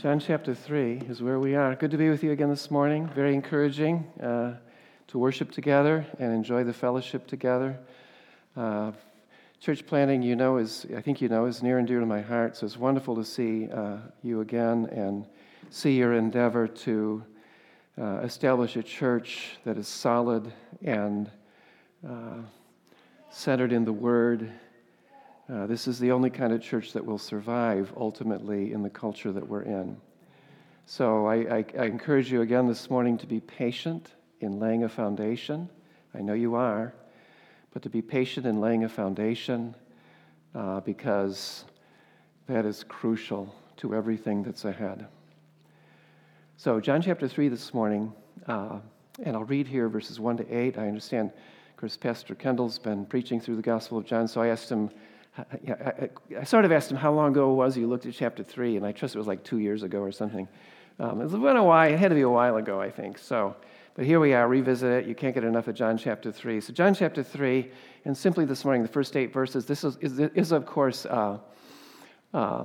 John chapter 3 is where we are. Good to be with you again this morning. Very encouraging uh, to worship together and enjoy the fellowship together. Uh, church planting, you know, is, I think you know, is near and dear to my heart. So it's wonderful to see uh, you again and see your endeavor to uh, establish a church that is solid and uh, centered in the Word uh, this is the only kind of church that will survive ultimately in the culture that we're in. So I, I, I, encourage you again this morning to be patient in laying a foundation. I know you are, but to be patient in laying a foundation uh, because that is crucial to everything that's ahead. So, John chapter 3 this morning, uh, and I'll read here verses 1 to 8. I understand, of course, Pastor Kendall's been preaching through the Gospel of John, so I asked him I, I, I, sort of asked him how long ago it was you looked at chapter 3, and I trust it was like two years ago or something. Um, it's been a while, it had to be a while ago, I think. So, but here we are, revisit it. You can't get enough of John chapter 3. So, John chapter 3, and simply this morning, the first eight verses, this is, is, is of course, uh, uh,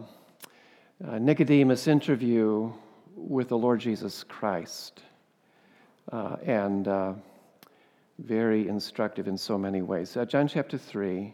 uh, Nicodemus' interview with the Lord Jesus Christ. Uh, and uh, very instructive in so many ways. John chapter 3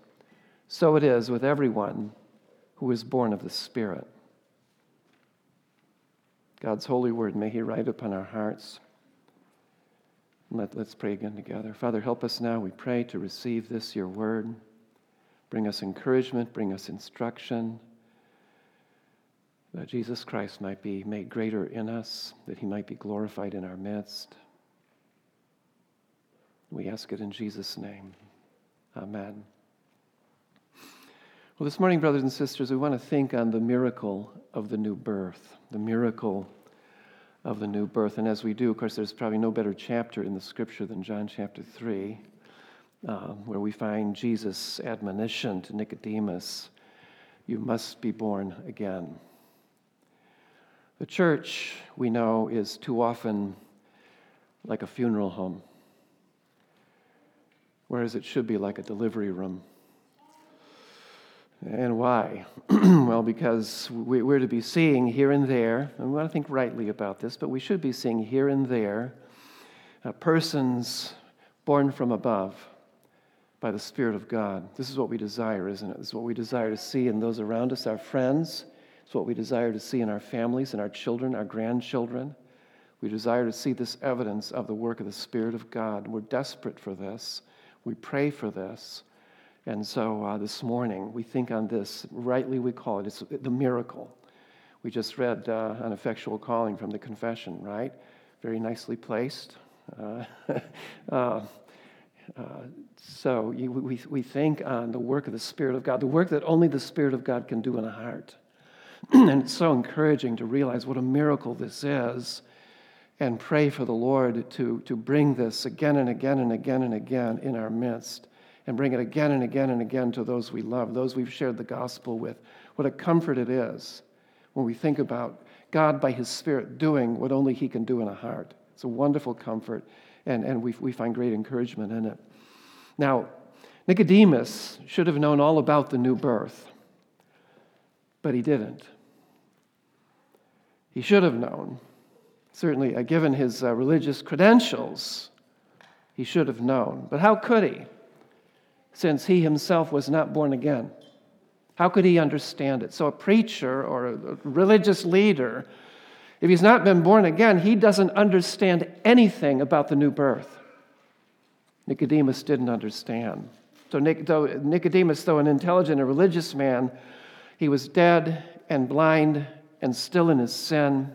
So it is with everyone who is born of the Spirit. God's holy word, may He write upon our hearts. Let, let's pray again together. Father, help us now, we pray, to receive this, your word. Bring us encouragement, bring us instruction, that Jesus Christ might be made greater in us, that He might be glorified in our midst. We ask it in Jesus' name. Amen. Well, this morning, brothers and sisters, we want to think on the miracle of the new birth, the miracle of the new birth. And as we do, of course, there's probably no better chapter in the scripture than John chapter 3, uh, where we find Jesus' admonition to Nicodemus you must be born again. The church, we know, is too often like a funeral home, whereas it should be like a delivery room. And why? well, because we're to be seeing here and there, and we want to think rightly about this, but we should be seeing here and there uh, persons born from above by the Spirit of God. This is what we desire, isn't it? This is what we desire to see in those around us, our friends. It's what we desire to see in our families in our children, our grandchildren. We desire to see this evidence of the work of the Spirit of God. We're desperate for this. We pray for this. And so uh, this morning, we think on this, rightly we call it, it's the miracle. We just read uh, an effectual calling from the confession, right? Very nicely placed. Uh, uh, uh so you, we, we think on the work of the Spirit of God, the work that only the Spirit of God can do in a heart. and it's so encouraging to realize what a miracle this is and pray for the Lord to, to bring this again and again and again and again in our midst and bring it again and again and again to those we love, those we've shared the gospel with. What a comfort it is when we think about God by His Spirit doing what only He can do in a heart. It's a wonderful comfort, and, and we, we find great encouragement in it. Now, Nicodemus should have known all about the new birth, but he didn't. He should have known. Certainly, uh, given his uh, religious credentials, he should have known. But how could he? Since he himself was not born again. How could he understand it? So, a preacher or a religious leader If he's not been born again, he doesn't understand anything about the new birth. Nicodemus didn't understand. So Nicodemus, though an intelligent and religious man, he was dead and blind and still in his sin.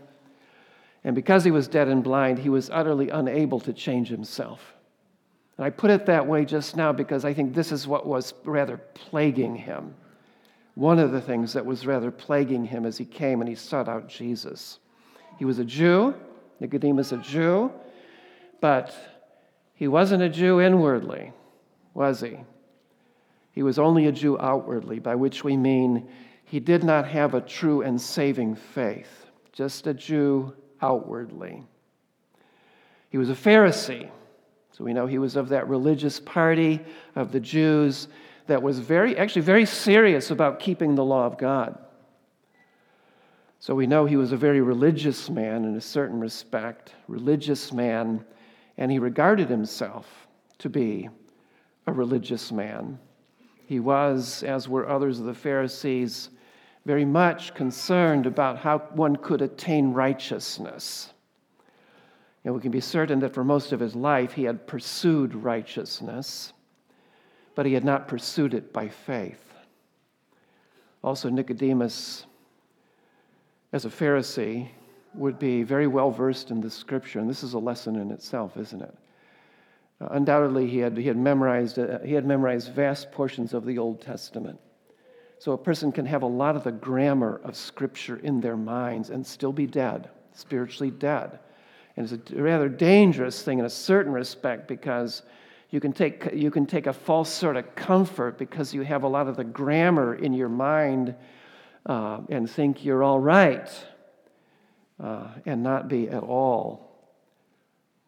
And because he was dead and blind, he was utterly unable to change himself. And I put it that way just now because I think this is what was rather plaguing him. One of the things that was rather plaguing him as he came and he sought out Jesus. He was a Jew, Nicodemus a Jew, but he wasn't a Jew inwardly, was he? He was only a Jew outwardly, by which we mean he did not have a true and saving faith, just a Jew outwardly. He was a Pharisee, so we know he was of that religious party of the Jews that was very, actually, very serious about keeping the law of God. So we know he was a very religious man in a certain respect, religious man, and he regarded himself to be a religious man. He was, as were others of the Pharisees, very much concerned about how one could attain righteousness. And we can be certain that for most of his life he had pursued righteousness, but he had not pursued it by faith. Also, Nicodemus, as a Pharisee, would be very well versed in the scripture, and this is a lesson in itself, isn't it? Uh, undoubtedly, he had, he, had memorized, uh, he had memorized vast portions of the Old Testament. So a person can have a lot of the grammar of Scripture in their minds and still be dead, spiritually dead. And it's a rather dangerous thing in a certain respect because you can take, you can take a false sort of comfort because you have a lot of the grammar in your mind uh, and think you're all right uh, and not be at all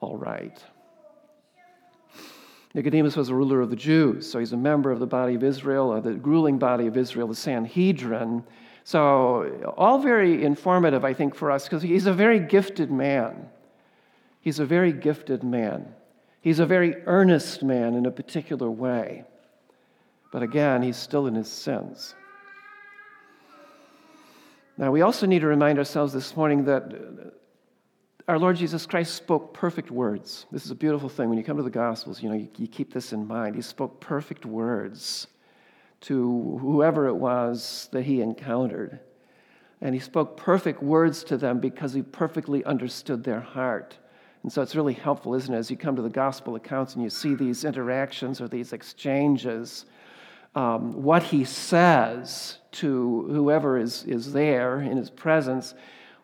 all right. Nicodemus was a ruler of the Jews, so he's a member of the body of Israel, or the ruling body of Israel, the Sanhedrin. So, all very informative, I think, for us, because he's a very gifted man. He's a very gifted man. He's a very earnest man in a particular way. But again, he's still in his sins. Now, we also need to remind ourselves this morning that our Lord Jesus Christ spoke perfect words. This is a beautiful thing. When you come to the Gospels, you know, you, you keep this in mind. He spoke perfect words to whoever it was that he encountered. And he spoke perfect words to them because he perfectly understood their heart. And so it's really helpful, isn't it, as you come to the gospel accounts and you see these interactions or these exchanges, um, what he says to whoever is, is there in his presence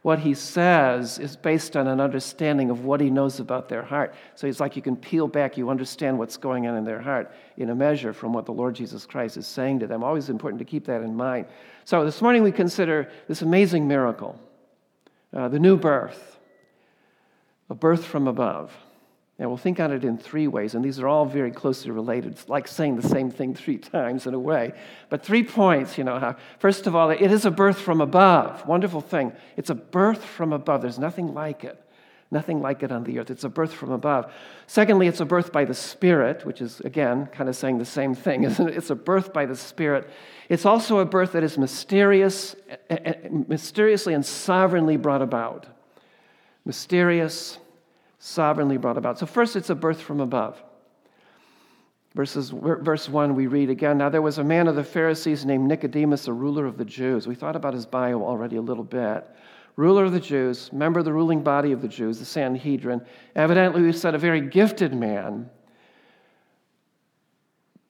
what he says is based on an understanding of what he knows about their heart. So it's like you can peel back, you understand what's going on in their heart in a measure from what the Lord Jesus Christ is saying to them. Always important to keep that in mind. So this morning we consider this amazing miracle uh, the new birth, a birth from above. Now, we'll think on it in three ways, and these are all very closely related. It's like saying the same thing three times in a way. But three points, you know. First of all, it is a birth from above. Wonderful thing. It's a birth from above. There's nothing like it. Nothing like it on the earth. It's a birth from above. Secondly, it's a birth by the Spirit, which is, again, kind of saying the same thing, isn't it? It's a birth by the Spirit. It's also a birth that is mysterious, eh, eh, eh, mysteriously and sovereignly brought about. Mysterious, sovereignly brought about. So, first, it's a birth from above. Verses, verse 1, we read again Now there was a man of the Pharisees named Nicodemus, a ruler of the Jews. We thought about his bio already a little bit. Ruler of the Jews, member of the ruling body of the Jews, the Sanhedrin. Evidently, we said a very gifted man,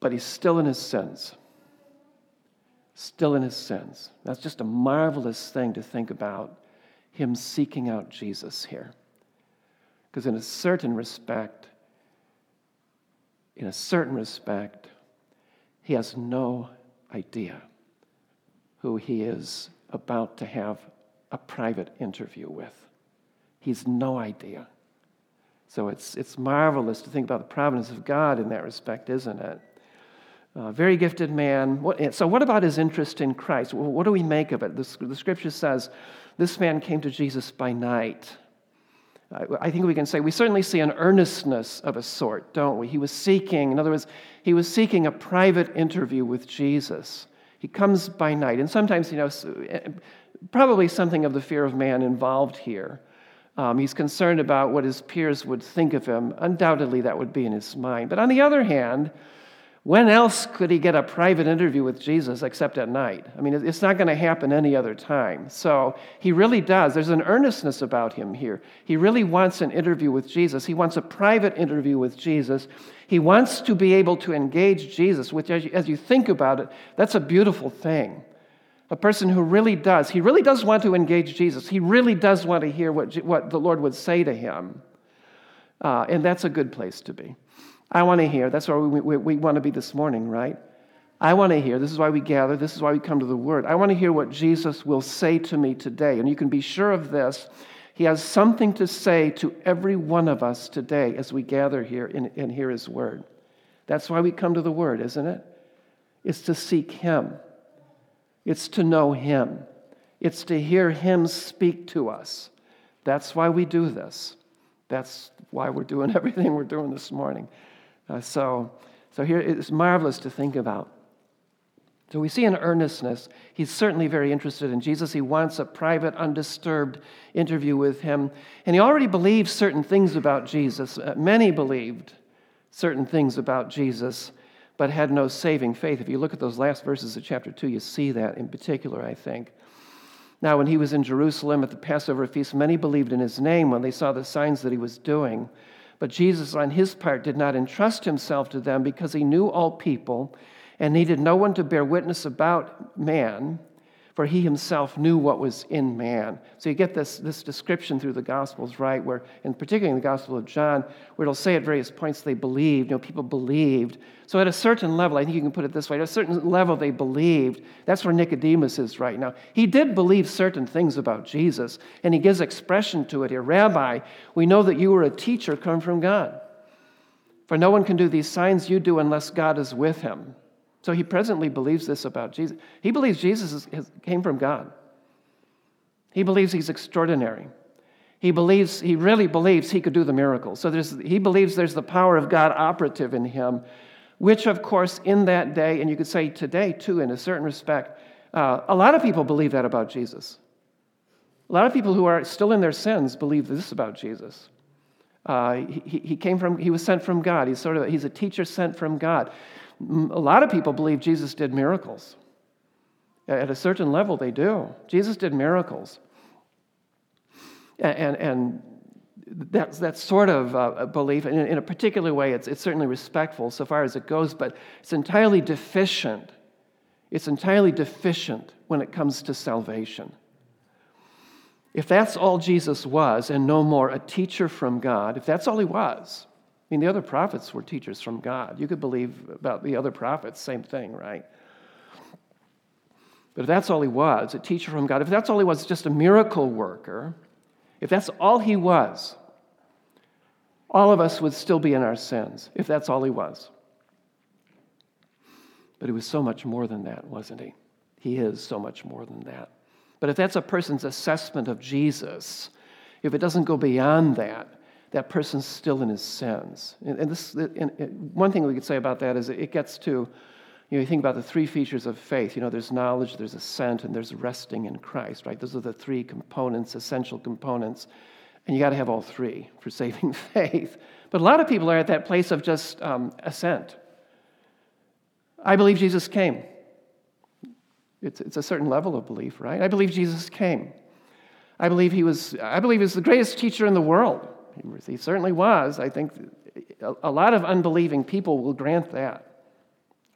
but he's still in his sins. Still in his sins. That's just a marvelous thing to think about, him seeking out Jesus here. Because, in a certain respect, in a certain respect, he has no idea who he is about to have a private interview with. He's no idea. So it's, it's marvelous to think about the providence of God in that respect, isn't it? Uh, very gifted man. What, so, what about his interest in Christ? What do we make of it? The, the scripture says this man came to Jesus by night. I think we can say we certainly see an earnestness of a sort, don't we? He was seeking, in other words, he was seeking a private interview with Jesus. He comes by night. And sometimes, you know, probably something of the fear of man involved here. Um, he's concerned about what his peers would think of him. Undoubtedly, that would be in his mind. But on the other hand, when else could he get a private interview with Jesus except at night? I mean, it's not going to happen any other time. So he really does. There's an earnestness about him here. He really wants an interview with Jesus. He wants a private interview with Jesus. He wants to be able to engage Jesus, which, as you, as you think about it, that's a beautiful thing. A person who really does, he really does want to engage Jesus. He really does want to hear what, what the Lord would say to him. Uh, and that's a good place to be. I want to hear. That's where we, we, we want to be this morning, right? I want to hear. This is why we gather. This is why we come to the Word. I want to hear what Jesus will say to me today. And you can be sure of this. He has something to say to every one of us today as we gather here and, and hear His Word. That's why we come to the Word, isn't it? It's to seek Him, it's to know Him, it's to hear Him speak to us. That's why we do this. That's why we're doing everything we're doing this morning. Uh, so, so here it's marvelous to think about. So we see an earnestness. He's certainly very interested in Jesus. He wants a private, undisturbed interview with him. And he already believes certain things about Jesus. Uh, many believed certain things about Jesus, but had no saving faith. If you look at those last verses of chapter 2, you see that in particular, I think. Now, when he was in Jerusalem at the Passover feast, many believed in his name when they saw the signs that he was doing. But Jesus, on his part, did not entrust himself to them because he knew all people and needed no one to bear witness about man, for he himself knew what was in man. So you get this, this description through the Gospels, right? Where, and particularly in the Gospel of John, where it'll say at various points they believed, you know, people believed. So at a certain level, I think you can put it this way, at a certain level they believed. That's where Nicodemus is right now. He did believe certain things about Jesus, and he gives expression to it here. Rabbi, we know that you were a teacher come from God. For no one can do these signs you do unless God is with him. So he presently believes this about Jesus. He believes Jesus is, came from God. He believes he's extraordinary. He believes, he really believes he could do the miracles. So he believes there's the power of God operative in him, which, of course, in that day, and you could say today too, in a certain respect, uh, a lot of people believe that about Jesus. A lot of people who are still in their sins believe this about Jesus. Uh, he, he came from, he was sent from God. He's sort of, he's a teacher sent from God. A lot of people believe Jesus did miracles. At a certain level, they do. Jesus did miracles. And, and that's, that sort of uh, belief, in, in a particular way, it's, it's certainly respectful so far as it goes, but it's entirely deficient. It's entirely deficient when it comes to salvation. If that's all Jesus was, and no more a teacher from God, if that's all he was, I mean, the other prophets were teachers from God. You could believe about the other prophets, same thing, right? But if that's all he was, a teacher from God, if that's all he was, just a miracle worker, if that's all he was, all of us would still be in our sins, if that's all he was. But he was so much more than that, wasn't he? He is so much more than that. But if that's a person's assessment of Jesus, if it doesn't go beyond that, that person's still in his sins. And, and this, and one thing we could say about that is it gets to, you know, you think about the three features of faith. You know, there's knowledge, there's assent, and there's resting in Christ, right? Those are the three components, essential components. And you got to have all three for saving faith. But a lot of people are at that place of just um, assent. I believe Jesus came. It's, it's a certain level of belief, right? I believe Jesus came. I believe he was, I believe he was the greatest teacher in the world. He certainly was. I think a lot of unbelieving people will grant that,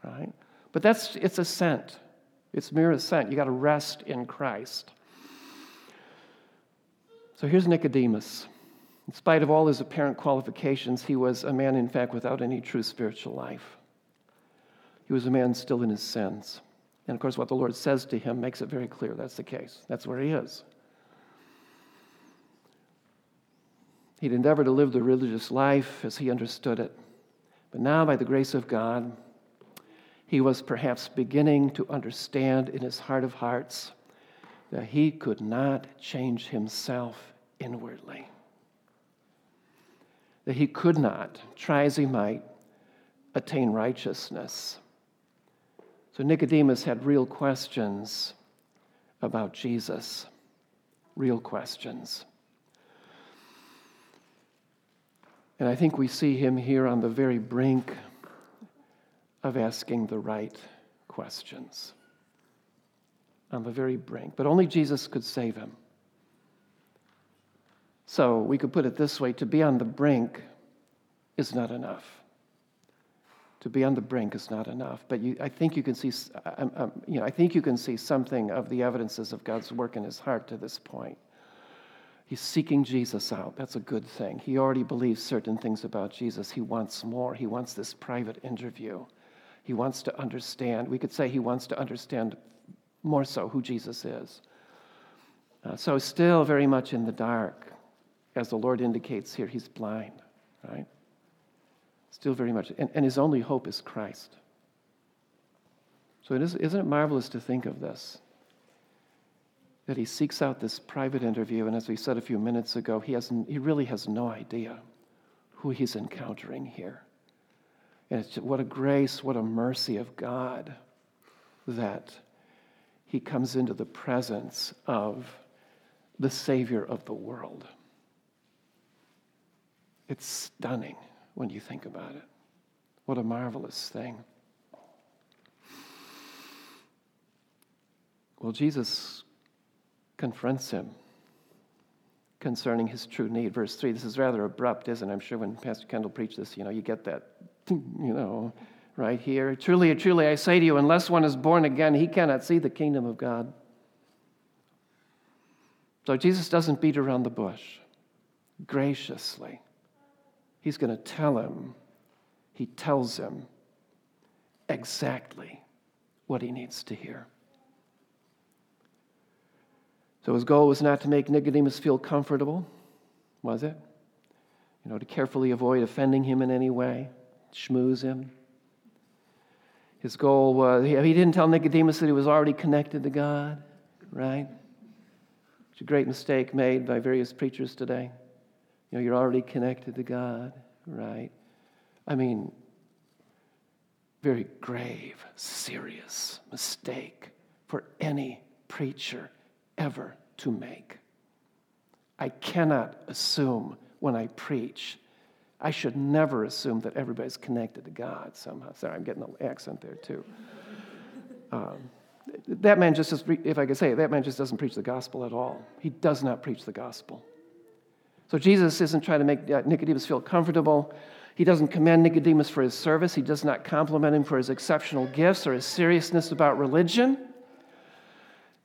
right? But that's it's assent. It's mere assent. You got to rest in Christ. So here's Nicodemus. In spite of all his apparent qualifications, he was a man, in fact, without any true spiritual life. He was a man still in his sins. And of course, what the Lord says to him makes it very clear that's the case. That's where he is. He'd endeavored to live the religious life as he understood it. But now, by the grace of God, he was perhaps beginning to understand in his heart of hearts that he could not change himself inwardly. That he could not, try as he might, attain righteousness. So Nicodemus had real questions about Jesus. Real questions. And I think we see him here on the very brink of asking the right questions. On the very brink. But only Jesus could save him. So we could put it this way to be on the brink is not enough. To be on the brink is not enough. But you, I think you can see, um, um, you know, I think you can see something of the evidences of God's work in his heart to this point. He's seeking Jesus out. That's a good thing. He already believes certain things about Jesus. He wants more. He wants this private interview. He wants to understand. We could say he wants to understand more so who Jesus is. Uh, so, still very much in the dark. As the Lord indicates here, he's blind, right? Still very much. And, and his only hope is Christ. So, it is, isn't it marvelous to think of this? That he seeks out this private interview, and as we said a few minutes ago, he, has, he really has no idea who he's encountering here. And it's what a grace, what a mercy of God that he comes into the presence of the Savior of the world. It's stunning when you think about it. What a marvelous thing. Well, Jesus confronts him concerning his true need. Verse 3, this is rather abrupt, isn't it? I'm sure when Pastor Kendall preached this, you know, you get that, you know, right here. Truly, truly, I say to you, unless one is born again, he cannot see the kingdom of God. So Jesus doesn't beat around the bush. Graciously, he's going to tell him, he tells him exactly what he needs to hear. So his goal was not to make Nicodemus feel comfortable, was it? You know, to carefully avoid offending him in any way, schmooze him. His goal was, he didn't tell Nicodemus that he was already connected to God, right? It's a great mistake made by various preachers today. You know, you're already connected to God, right? I mean, very grave, serious mistake for any preacher ever to make. I cannot assume when I preach. I should never assume that everybody's connected to God somehow. Sorry, I'm getting an accent there too. Um, that man just, if I could say it, that man just doesn't preach the gospel at all. He does not preach the gospel. So Jesus isn't trying to make uh, Nicodemus feel comfortable. He doesn't commend Nicodemus for his service. He does not compliment him for his exceptional gifts or his seriousness about religion.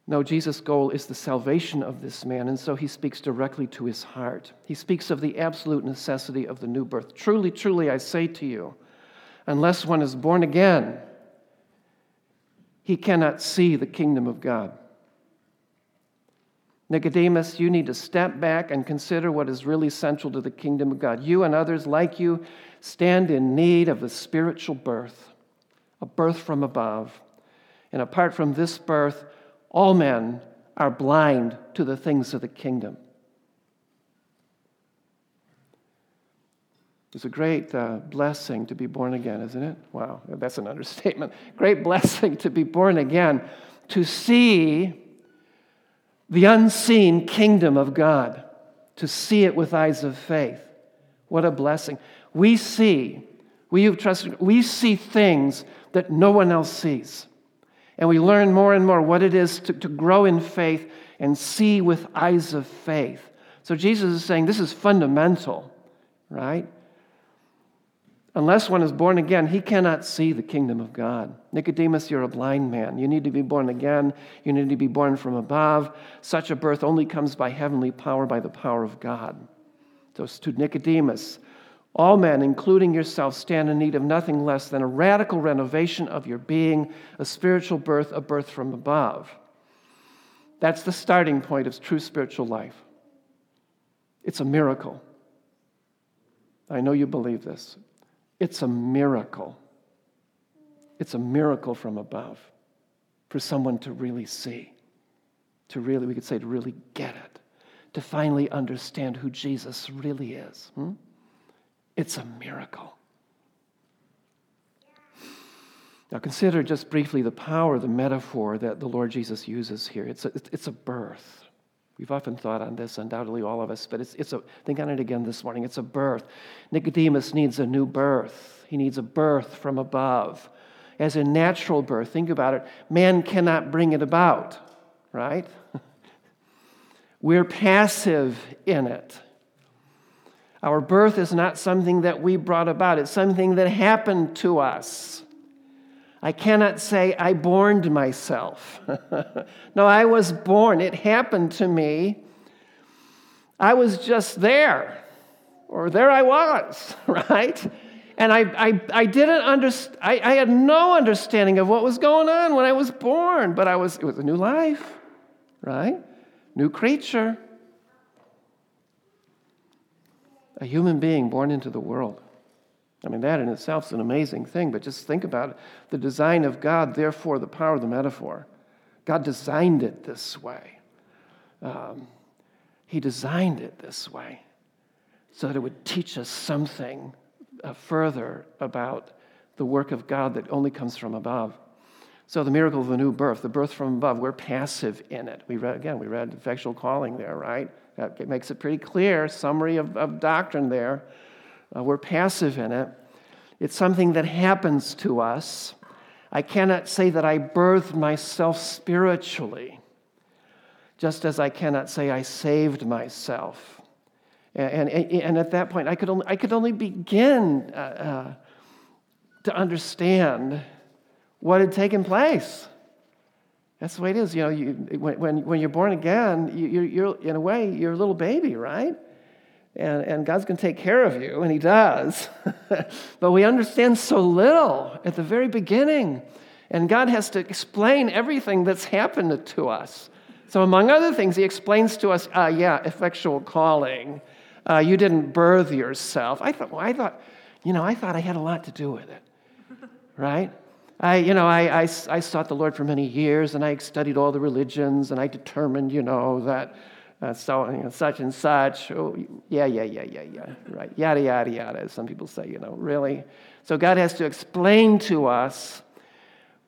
No, Jesus' goal is the salvation of this man, and so he speaks directly to his heart. He speaks of the absolute necessity of the new birth. Truly, truly, I say to you, unless one is born again, he cannot see the kingdom of God. Nicodemus, you need to step back and consider what is really central to the kingdom of God. You and others like you stand in need of a spiritual birth, a birth from above. And apart from this birth, all men are blind to the things of the kingdom. It's a great uh, blessing to be born again, isn't it? Wow, that's an understatement. Great blessing to be born again, to see the unseen kingdom of God, to see it with eyes of faith. What a blessing. We see, we who trust, we see things that no one else sees. And we learn more and more what it is to, to grow in faith and see with eyes of faith. So Jesus is saying this is fundamental, right? Unless one is born again, he cannot see the kingdom of God. Nicodemus, you're a blind man. You need to be born again. You need to be born from above. Such a birth only comes by heavenly power, by the power of God. So to Nicodemus, all men, including yourself, stand in need of nothing less than a radical renovation of your being, a spiritual birth, a birth from above. That's the starting point of true spiritual life. It's a miracle. I know you believe this. It's a miracle. It's a miracle from above for someone to really see, to really, we could say, to really get it, to finally understand who Jesus really is. Hmm? It's a miracle. Now, consider just briefly the power, the metaphor that the Lord Jesus uses here. It's a, it's a birth. We've often thought on this, undoubtedly all of us, but it's, it's a, think on it again this morning. It's a birth. Nicodemus needs a new birth. He needs a birth from above. As a natural birth, think about it, man cannot bring it about, right? We're passive in it. Our birth is not something that we brought about, it's something that happened to us. I cannot say I borned myself. no, I was born. It happened to me. I was just there, or there I was, right? And I, I, I didn't understand, I, I had no understanding of what was going on when I was born, but I was, it was a new life, right? New creature. A human being born into the world. I mean, that in itself is an amazing thing, but just think about it. The design of God, therefore, the power of the metaphor. God designed it this way. Um, he designed it this way so that it would teach us something uh, further about the work of God that only comes from above. So, the miracle of the new birth, the birth from above, we're passive in it. We read, again, we read effectual calling there, right? That makes it pretty clear, summary of, of doctrine there. Uh, we're passive in it. It's something that happens to us. I cannot say that I birthed myself spiritually, just as I cannot say I saved myself. And, and, and at that point, I could only, I could only begin uh, uh, to understand what had taken place. That's the way it is. You know, you, when, when you're born again, you, you're, you're, in a way, you're a little baby, right? and, and God's going to take care of you, and He does. but we understand so little at the very beginning, and God has to explain everything that's happened to us. So, among other things, He explains to us, uh, yeah, effectual calling. Uh, you didn't birth yourself. I thought, well, I thought, you know, I thought I had a lot to do with it, right? I, you know, I, I, I sought the Lord for many years, and I studied all the religions, and I determined, you know, that uh, so you know, such and such. Oh, yeah, yeah, yeah, yeah, yeah. Right. Yada, yada, yada, as some people say, you know, really. So God has to explain to us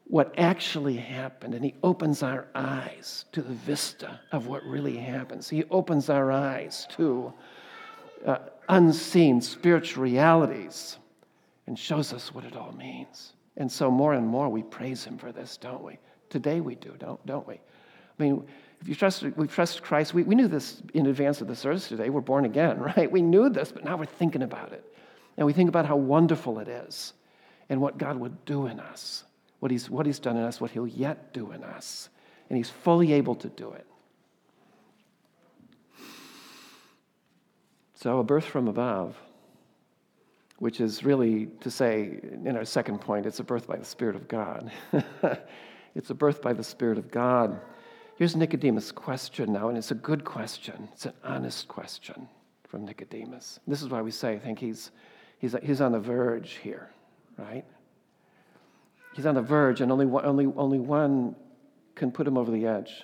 what actually happened, and He opens our eyes to the vista of what really happens. He opens our eyes to uh, unseen spiritual realities and shows us what it all means. And so, more and more, we praise Him for this, don't we? Today we do, don't, don't we? I mean, if you trust, we trust Christ, we, we knew this in advance of the service today. We're born again, right? We knew this, but now we're thinking about it. And we think about how wonderful it is and what God would do in us, what he's, what he's done in us, what He'll yet do in us. And He's fully able to do it. So, a birth from above, which is really to say, in our second point, it's a birth by the Spirit of God. it's a birth by the Spirit of God. Here's Nicodemus' question now, and it's a good question. It's an honest question from Nicodemus. This is why we say, I think he's, he's, he's on the verge here, right? He's on the verge, and only one, only, only one can put him over the edge.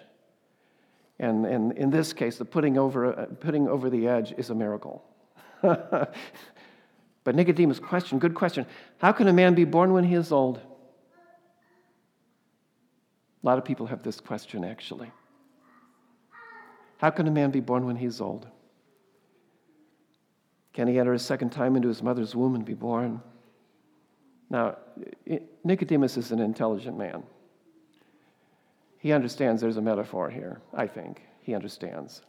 And, and in this case, the putting over, putting over the edge is a miracle. but Nicodemus' question, good question. How can a man be born when he is old? A lot of people have this question, actually. How can a man be born when he's old? Can he enter a second time into his mother's womb and be born? Now, Nicodemus is an intelligent man. He understands there's a metaphor here, I think. He understands.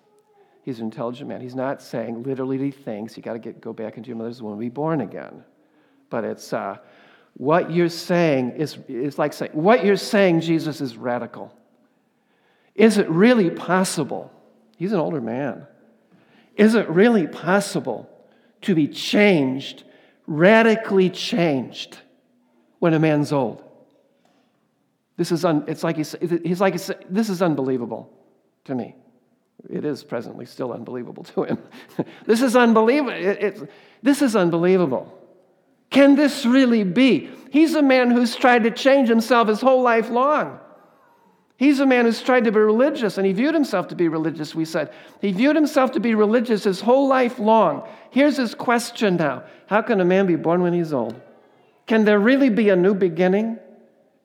He's an intelligent man. He's not saying literally he thinks you got to go back into your mother's womb and be born again. But it's, uh, what you're saying is, is like saying, what you're saying, Jesus, is radical. Is it really possible? He's an older man. Is it really possible to be changed, radically changed, when a man's old? This is un, it's like he's, he's like this is unbelievable to me. It is presently still unbelievable to him. this is unbelievable. It, it, this is unbelievable. Can this really be? He's a man who's tried to change himself his whole life long. He's a man who's tried to be religious, and he viewed himself to be religious, we said. He viewed himself to be religious his whole life long. Here's his question now How can a man be born when he's old? Can there really be a new beginning?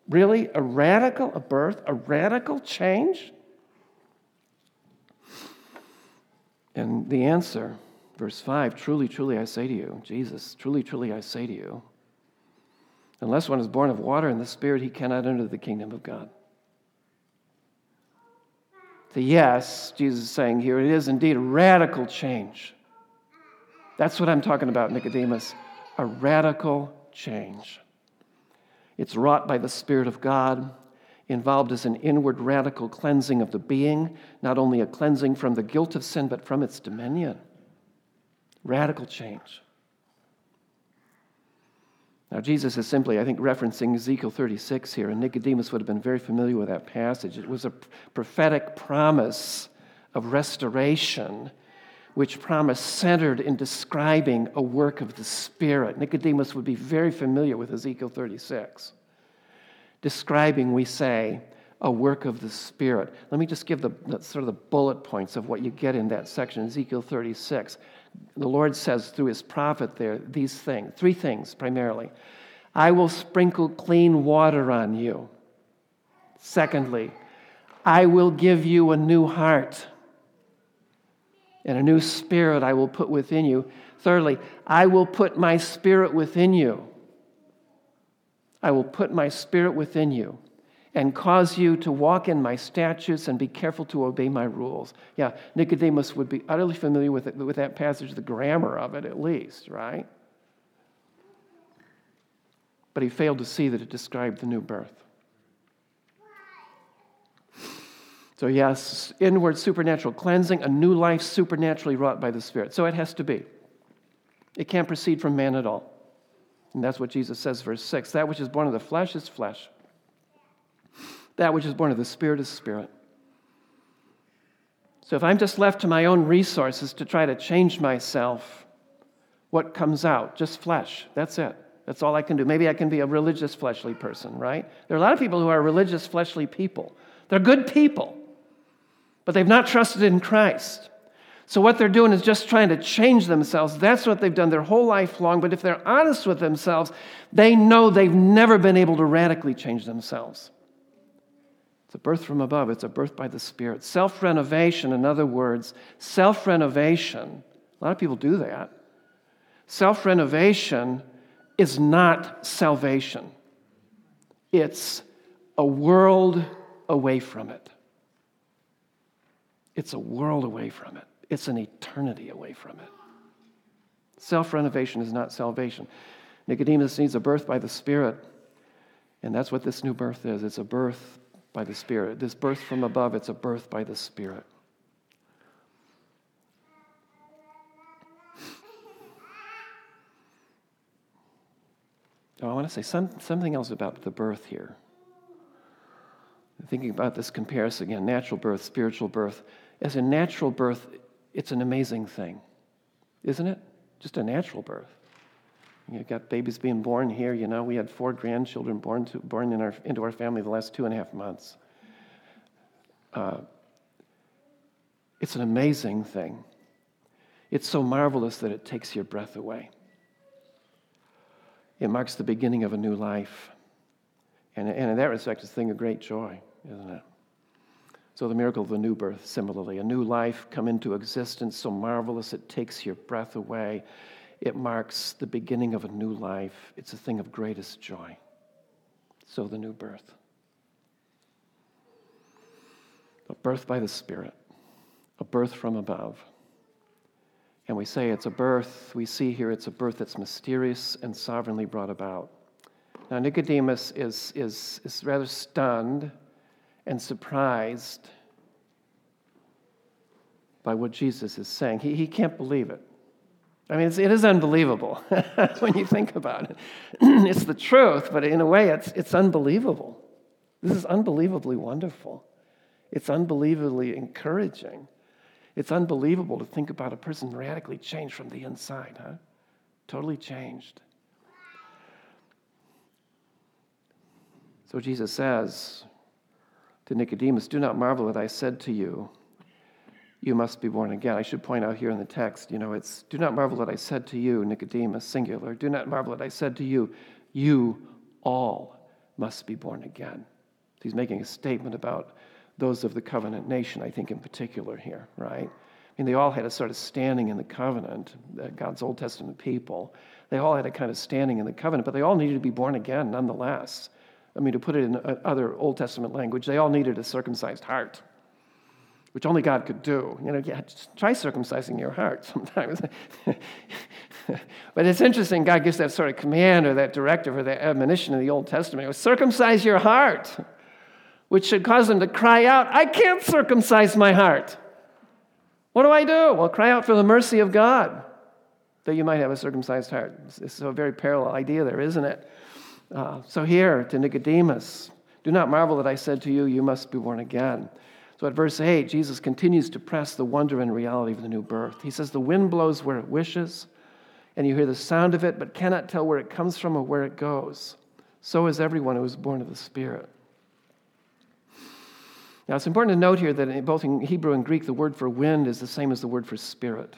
Really? A radical, a birth, a radical change? And the answer, verse 5 Truly, truly, I say to you, Jesus, truly, truly, I say to you, unless one is born of water and the Spirit, he cannot enter the kingdom of God. The yes, Jesus is saying here, it is indeed a radical change. That's what I'm talking about, Nicodemus. A radical change. It's wrought by the Spirit of God, involved as an inward radical cleansing of the being, not only a cleansing from the guilt of sin, but from its dominion. Radical change. Now, Jesus is simply, I think, referencing Ezekiel 36 here, and Nicodemus would have been very familiar with that passage. It was a prophetic promise of restoration, which promise centered in describing a work of the Spirit. Nicodemus would be very familiar with Ezekiel 36, describing, we say, a work of the Spirit. Let me just give the, the sort of the bullet points of what you get in that section, Ezekiel 36 the Lord says through his prophet there these things, three things primarily. I will sprinkle clean water on you. Secondly, I will give you a new heart and a new spirit I will put within you. Thirdly, I will put my spirit within you. I will put my spirit within you and cause you to walk in my statutes and be careful to obey my rules. Yeah, Nicodemus would be utterly familiar with, it, with that passage, the grammar of it at least, right? But he failed to see that it described the new birth. So, yes, inward supernatural cleansing, a new life supernaturally wrought by the Spirit. So it has to be. It can't proceed from man at all. And that's what Jesus says, verse 6. That which is born of the flesh is flesh that which is born of the Spirit is Spirit. So if I'm just left to my own resources to try to change myself, what comes out? Just flesh. That's it. That's all I can do. Maybe I can be a religious fleshly person, right? There are a lot of people who are religious fleshly people. They're good people, but they've not trusted in Christ. So what they're doing is just trying to change themselves. That's what they've done their whole life long. But if they're honest with themselves, they know they've never been able to radically change themselves. It's a birth from above, it's a birth by the Spirit. Self renovation, in other words, self renovation, a lot of people do that. Self renovation is not salvation, it's a world away from it. It's a world away from it, it's an eternity away from it. Self renovation is not salvation. Nicodemus needs a birth by the Spirit, and that's what this new birth is it's a birth by the Spirit. This birth from above, it's a birth by the Spirit. Oh, I want to say some, something else about the birth here. Thinking about this comparison again natural birth, spiritual birth. As a natural birth, it's an amazing thing, isn't it? Just a natural birth. You've got babies being born here. You know, we had four grandchildren born, to, born in our, into our family the last two and a half months. Uh, it's an amazing thing. It's so marvelous that it takes your breath away. It marks the beginning of a new life. And, and in that respect, it's a thing of great joy, isn't it? So, the miracle of the new birth, similarly, a new life come into existence so marvelous it takes your breath away. It marks the beginning of a new life. It's a thing of greatest joy. So, the new birth. A birth by the Spirit, a birth from above. And we say it's a birth, we see here it's a birth that's mysterious and sovereignly brought about. Now, Nicodemus is, is, is rather stunned and surprised by what Jesus is saying. He, he can't believe it. I mean, it's, it is unbelievable when you think about it. it's the truth, but in a way, it's, it's unbelievable. This is unbelievably wonderful. It's unbelievably encouraging. It's unbelievable to think about a person radically changed from the inside, huh? Totally changed. So Jesus says to Nicodemus, Do not marvel that I said to you, you must be born again. I should point out here in the text, you know, it's do not marvel that I said to you, Nicodemus, singular. Do not marvel that I said to you, you all. must be born again. He's making a statement about those of the covenant nation, I think, in particular here, right? I mean, they all had a sort of standing in the covenant, uh, God's Old Testament people. They all had a kind of standing in the covenant, but they all needed to be born again nonetheless. I mean, to put it in other Old Testament language, they all needed a circumcised heart, which only God could do. You know, yeah, try circumcising your heart sometimes. but it's interesting, God gives that sort of command or that directive or that admonition in the Old Testament. It was circumcise your heart, which should cause them to cry out, I can't circumcise my heart. What do I do? Well, cry out for the mercy of God that you might have a circumcised heart. Is a very parallel idea there, isn't it? Uh, so here to Nicodemus, do not marvel that I said to you, you must be born again. So at verse 8, Jesus continues to press the wonder and reality of the new birth. He says, The wind blows where it wishes, and you hear the sound of it, but cannot tell where it comes from or where it goes. So is everyone who is born of the Spirit. Now, it's important to note here that both in Hebrew and Greek, the word for wind is the same as the word for spirit.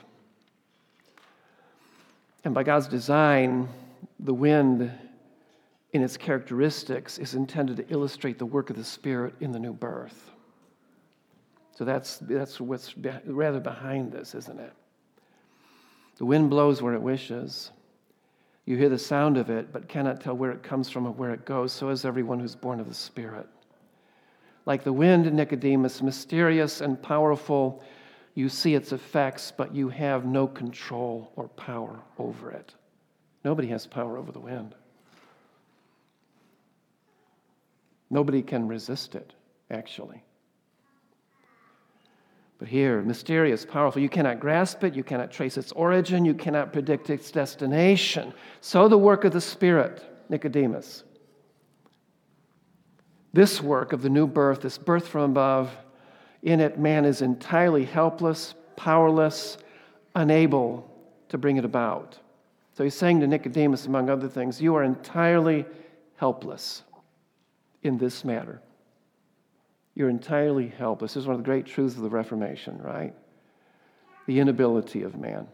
And by God's design, the wind in its characteristics is intended to illustrate the work of the Spirit in the new birth. So that's, that's what's rather behind this, isn't it? The wind blows where it wishes. You hear the sound of it, but cannot tell where it comes from or where it goes. So is everyone who's born of the Spirit. Like the wind, Nicodemus, mysterious and powerful, you see its effects, but you have no control or power over it. Nobody has power over the wind. Nobody can resist it, actually. But here, mysterious, powerful, you cannot grasp it, you cannot trace its origin, you cannot predict its destination. So, the work of the Spirit, Nicodemus. This work of the new birth, this birth from above, in it, man is entirely helpless, powerless, unable to bring it about. So he's saying to Nicodemus, among other things, You are entirely helpless in this matter. You're entirely helpless. This is one of the great truths of the Reformation, right? The inability of man.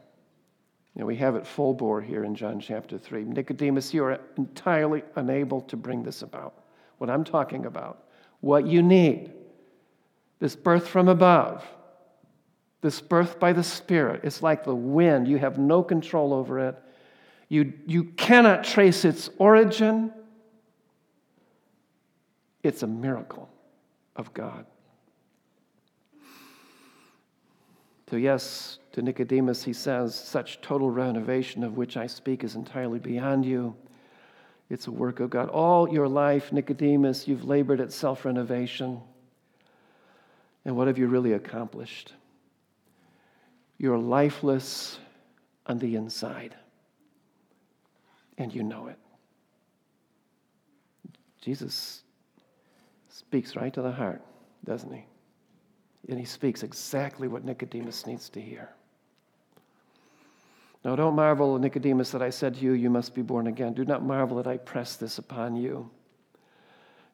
You know, we have it full bore here in John chapter 3. Nicodemus, you are entirely unable to bring this about. What I'm talking about, what you need, this birth from above, this birth by the Spirit, it's like the wind. You have no control over it. You, you cannot trace its origin. It's a miracle of God. So, yes, to Nicodemus, he says, Such total renovation of which I speak is entirely beyond you. It's a work of God. All your life, Nicodemus, you've labored at self renovation. And what have you really accomplished? You're lifeless on the inside, and you know it. Jesus speaks right to the heart, doesn't he? And he speaks exactly what Nicodemus needs to hear. Now, don't marvel, Nicodemus, that I said to you, You must be born again. Do not marvel that I press this upon you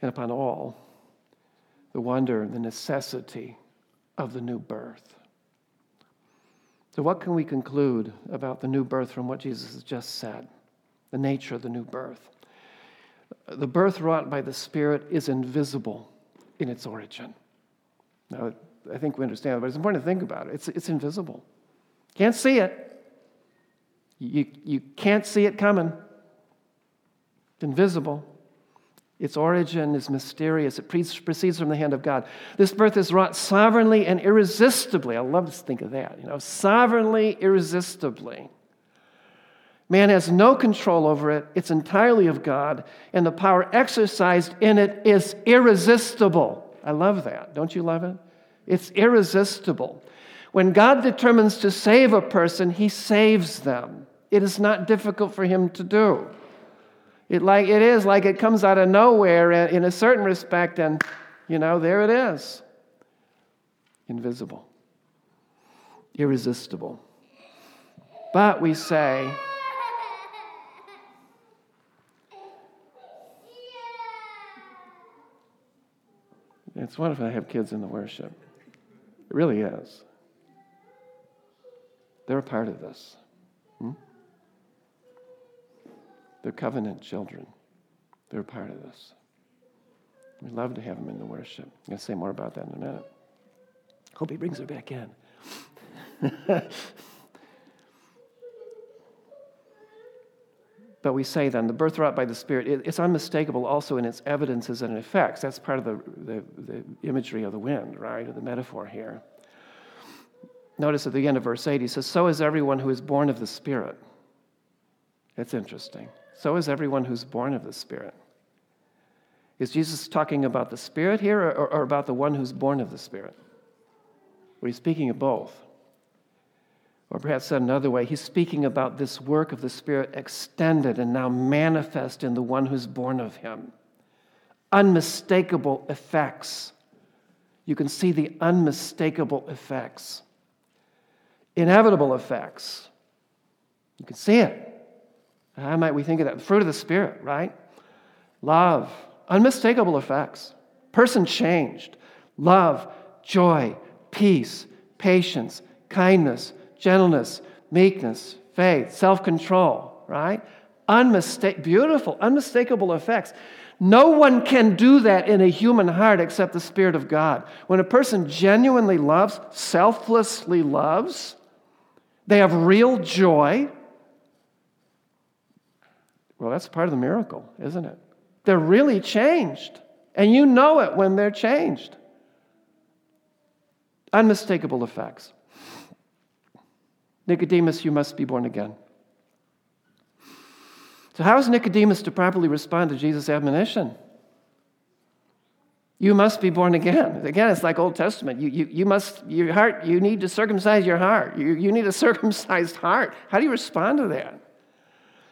and upon all the wonder the necessity of the new birth. So, what can we conclude about the new birth from what Jesus has just said? The nature of the new birth. The birth wrought by the Spirit is invisible in its origin. Now, I think we understand, but it's important to think about it. It's, it's invisible. Can't see it. You, you can't see it coming. It's invisible. Its origin is mysterious. It proceeds from the hand of God. This birth is wrought sovereignly and irresistibly. I love to think of that. You know, sovereignly, irresistibly. Man has no control over it, it's entirely of God, and the power exercised in it is irresistible. I love that. Don't you love it? It's irresistible. When God determines to save a person, he saves them. It is not difficult for him to do. It, like, it is like it comes out of nowhere in a certain respect, and, you know, there it is. Invisible, irresistible. But we say, It's wonderful to have kids in the worship. It really is. They're a part of this. Hmm? They're covenant children. They're a part of this. We love to have them in the worship. I'm going to say more about that in a minute. Hope he brings her back in. but we say then the birthright by the Spirit, it's unmistakable also in its evidences and effects. That's part of the, the, the imagery of the wind, right, or the metaphor here. Notice at the end of verse 8, he says, So is everyone who is born of the Spirit. It's interesting. So is everyone who's born of the Spirit. Is Jesus talking about the Spirit here or, or about the one who's born of the Spirit? Well, he's speaking of both. Or perhaps said another way, he's speaking about this work of the Spirit extended and now manifest in the one who's born of him. Unmistakable effects. You can see the unmistakable effects. Inevitable effects. You can see it. How might we think of that? The fruit of the Spirit, right? Love, unmistakable effects. Person changed. Love, joy, peace, patience, kindness gentleness, meekness, faith, self control, right? Unmistake, beautiful, unmistakable effects. No one can do that in a human heart except the Spirit of God. When a person genuinely loves, selflessly loves, they have real joy. Well, that's part of the miracle, isn't it? They're really changed. And you know it when they're changed. Unmistakable effects. Nicodemus, you must be born again. So, how is Nicodemus to properly respond to Jesus' admonition? You must be born again. Again, it's like Old Testament. You, you, you must, your heart, you need to circumcise your heart. You, you need a circumcised heart. How do you respond to that?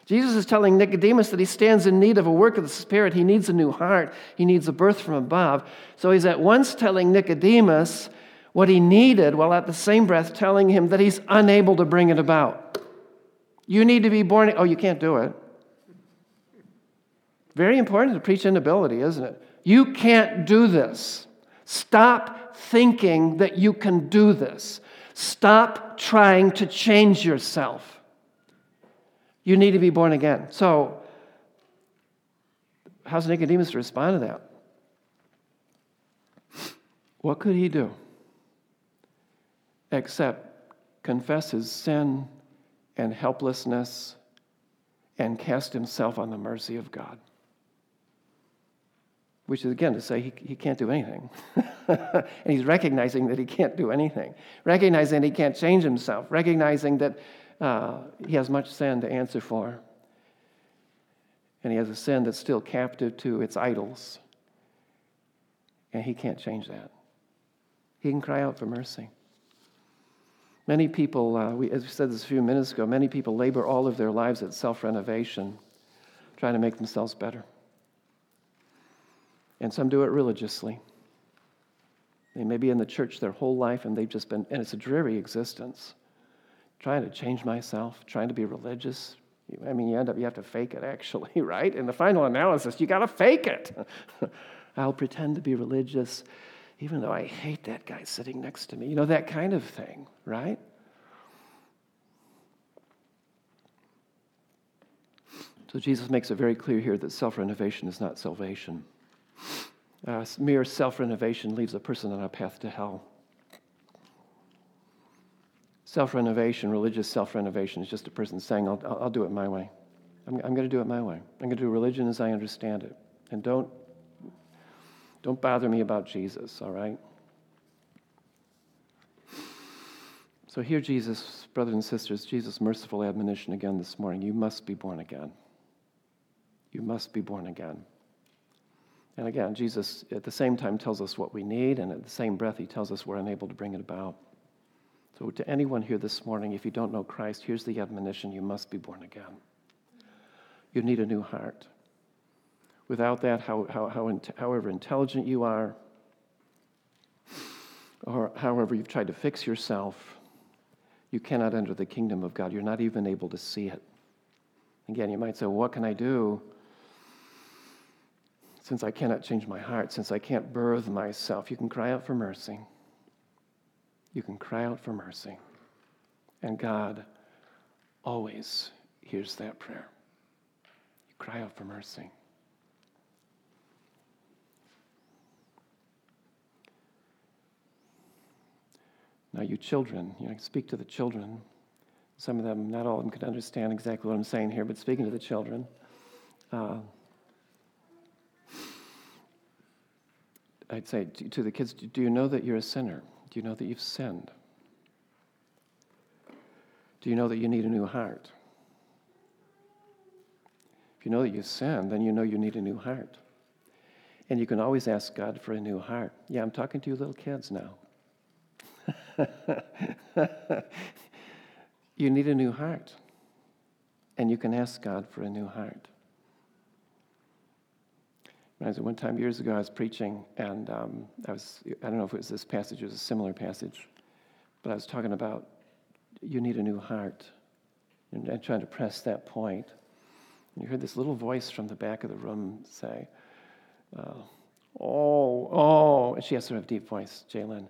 Jesus is telling Nicodemus that he stands in need of a work of the Spirit. He needs a new heart, he needs a birth from above. So he's at once telling Nicodemus what he needed while at the same breath telling him that he's unable to bring it about. You need to be born. Oh, you can't do it. Very important to preach inability, isn't it? You can't do this. Stop thinking that you can do this. Stop trying to change yourself. You need to be born again. So, how's Nicodemus respond to that? What could he do? Except confess his sin and helplessness and cast himself on the mercy of God. Which is again to say he, he can't do anything. and he's recognizing that he can't do anything, recognizing he can't change himself, recognizing that uh, he has much sin to answer for. And he has a sin that's still captive to its idols. And he can't change that. He can cry out for mercy. Many people, uh, we, as we said this a few minutes ago, many people labor all of their lives at self renovation, trying to make themselves better. And some do it religiously. They may be in the church their whole life and they've just been, and it's a dreary existence. Trying to change myself, trying to be religious. I mean, you end up, you have to fake it actually, right? In the final analysis, you got to fake it. I'll pretend to be religious even though I hate that guy sitting next to me. You know, that kind of thing, right? So Jesus makes it very clear here that self renovation is not salvation. Uh, mere self renovation leaves a person on a path to hell. Self renovation, religious self renovation, is just a person saying, I'll, I'll do it my way. I'm, I'm going to do it my way. I'm going to do religion as I understand it. And don't don't bother me about Jesus, all right? So, here, Jesus, brothers and sisters, Jesus' merciful admonition again this morning you must be born again. You must be born again. And again, Jesus at the same time tells us what we need, and at the same breath, he tells us we're unable to bring it about. So, to anyone here this morning, if you don't know Christ, here's the admonition you must be born again. You need a new heart. Without that, how, how, how, however intelligent you are, or however you've tried to fix yourself, you cannot enter the kingdom of God. You're not even able to see it. Again, you might say, well, What can I do? Since I cannot change my heart, since I can't birth myself, you can cry out for mercy. You can cry out for mercy. And God always hears that prayer. You cry out for mercy. Now, you children, you know, speak to the children. Some of them, not all of them, can understand exactly what I'm saying here, but speaking to the children. Uh, I'd say to the kids, do you know that you're a sinner? Do you know that you've sinned? Do you know that you need a new heart? If you know that you've sinned, then you know you need a new heart. And you can always ask God for a new heart. Yeah, I'm talking to you little kids now. you need a new heart. And you can ask God for a new heart. One time years ago, I was preaching, and um, I was, I don't know if it was this passage, it was a similar passage, but I was talking about you need a new heart. And trying to press that point. And you heard this little voice from the back of the room say, uh, Oh, oh. And she has sort of a deep voice, Jalen.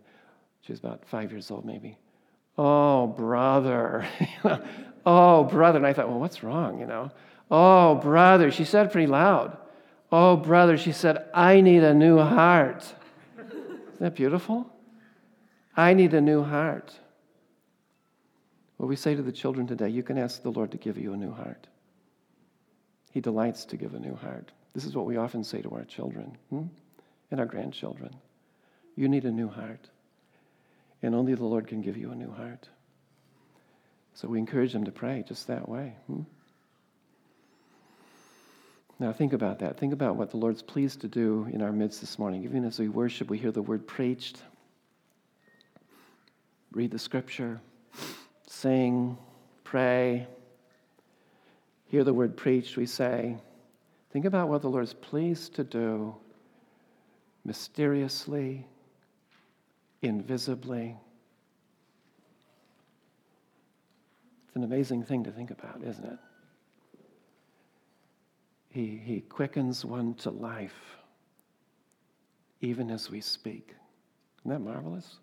She was about five years old, maybe. Oh, brother. oh, brother. And I thought, well, what's wrong, you know? Oh, brother. She said pretty loud. Oh, brother. She said, I need a new heart. Isn't that beautiful? I need a new heart. What we say to the children today, you can ask the Lord to give you a new heart. He delights to give a new heart. This is what we often say to our children hmm? and our grandchildren. You need a new heart. And only the Lord can give you a new heart. So we encourage them to pray just that way. Hmm? Now, think about that. Think about what the Lord's pleased to do in our midst this morning. Even as we worship, we hear the word preached, read the scripture, sing, pray, hear the word preached, we say, think about what the Lord is pleased to do mysteriously, invisibly. It's an amazing thing to think about, isn't it? He, he quickens one to life even as we speak. Isn't that marvelous?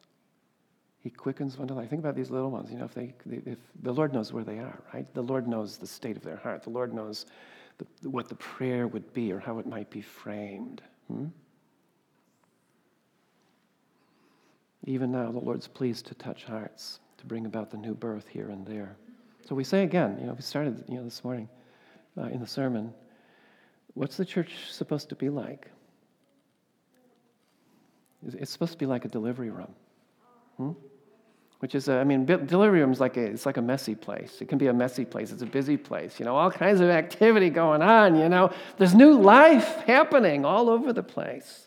He quickens one to life. Think about these little ones. You know, if they, if the Lord knows where they are, right? The Lord knows the state of their heart. The Lord knows the, what the prayer would be or how it might be framed. Hmm? Even now, the Lord's pleased to touch hearts, to bring about the new birth here and there. So we say again, you know, we started, you know, this morning uh, in the sermon. What's the church supposed to be like? It's supposed to be like a delivery room. Hmm? which is, a, I mean, delivery room is like a, it's like a messy place. It can be a messy place. It's a busy place. You know, all kinds of activity going on. You know, there's new life happening all over the place.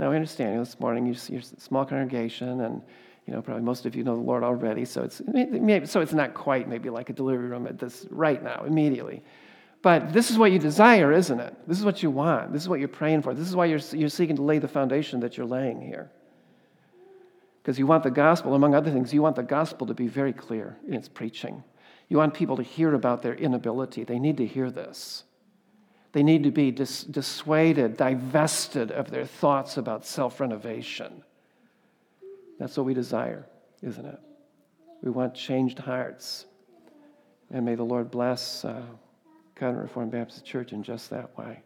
Now, we understand this morning you're, a small congregation, and you know probably most of you know the Lord already. So it's maybe, so it's not quite maybe like a delivery room at this right now immediately. But this is what you desire, isn't it? This is what you want. This is what you're praying for. This is why you're, you're seeking to lay the foundation that you're laying here. Because you want the gospel, among other things, you want the gospel to be very clear in its preaching. You want people to hear about their inability. They need to hear this. They need to be dis- dissuaded, divested of their thoughts about self renovation. That's what we desire, isn't it? We want changed hearts. And may the Lord bless. Uh, Covenant Reformed Baptist Church in just that way.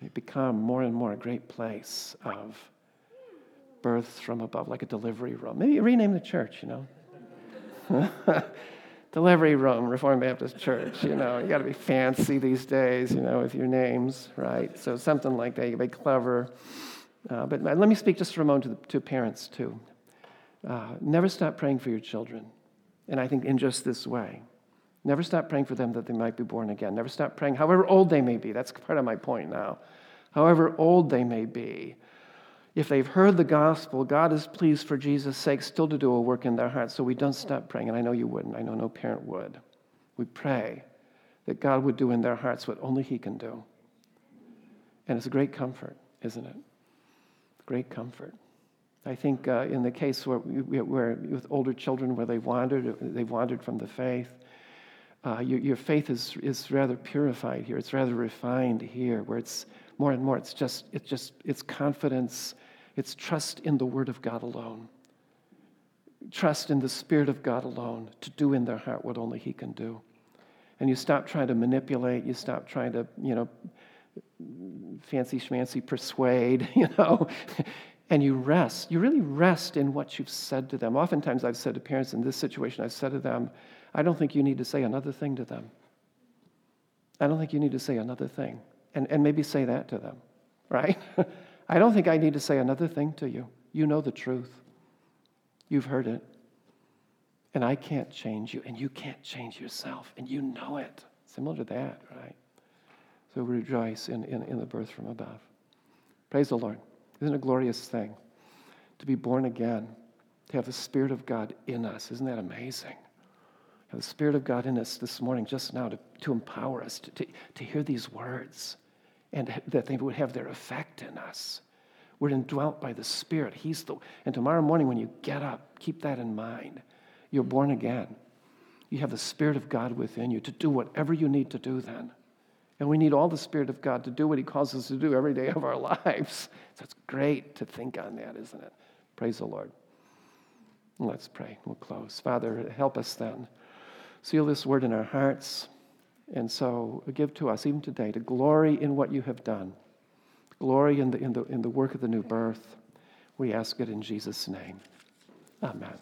May it become more and more a great place of births from above, like a delivery room. Maybe rename the church, you know. delivery room, Reformed Baptist Church. You know, you got to be fancy these days, you know, with your names, right? So something like that. You be clever. Uh, but let me speak just for a moment to, the, to parents too. Uh, never stop praying for your children, and I think in just this way. Never stop praying for them that they might be born again. Never stop praying, however old they may be. That's part of my point now. However old they may be, if they've heard the gospel, God is pleased for Jesus' sake still to do a work in their hearts. So we don't stop praying. And I know you wouldn't. I know no parent would. We pray that God would do in their hearts what only He can do. And it's a great comfort, isn't it? Great comfort. I think uh, in the case where, where with older children where they've wandered, they've wandered from the faith, uh, your, your faith is, is rather purified here. It's rather refined here, where it's more and more, it's just, it's just, it's confidence, it's trust in the Word of God alone. Trust in the Spirit of God alone to do in their heart what only He can do. And you stop trying to manipulate, you stop trying to, you know, fancy schmancy persuade, you know, and you rest. You really rest in what you've said to them. Oftentimes, I've said to parents in this situation, I've said to them, I don't think you need to say another thing to them. I don't think you need to say another thing. And, and maybe say that to them, right? I don't think I need to say another thing to you. You know the truth, you've heard it. And I can't change you, and you can't change yourself, and you know it. Similar to that, right? So rejoice in, in, in the birth from above. Praise the Lord. Isn't it a glorious thing to be born again, to have the Spirit of God in us? Isn't that amazing? Have the Spirit of God in us this morning, just now, to, to empower us to, to, to hear these words and that they would have their effect in us. We're indwelt by the Spirit. He's the, and tomorrow morning when you get up, keep that in mind. You're born again. You have the Spirit of God within you to do whatever you need to do then. And we need all the Spirit of God to do what He calls us to do every day of our lives. So it's great to think on that, isn't it? Praise the Lord. Let's pray. We'll close. Father, help us then. Seal this word in our hearts. And so give to us, even today, to glory in what you have done, glory in the, in the, in the work of the new birth. We ask it in Jesus' name. Amen.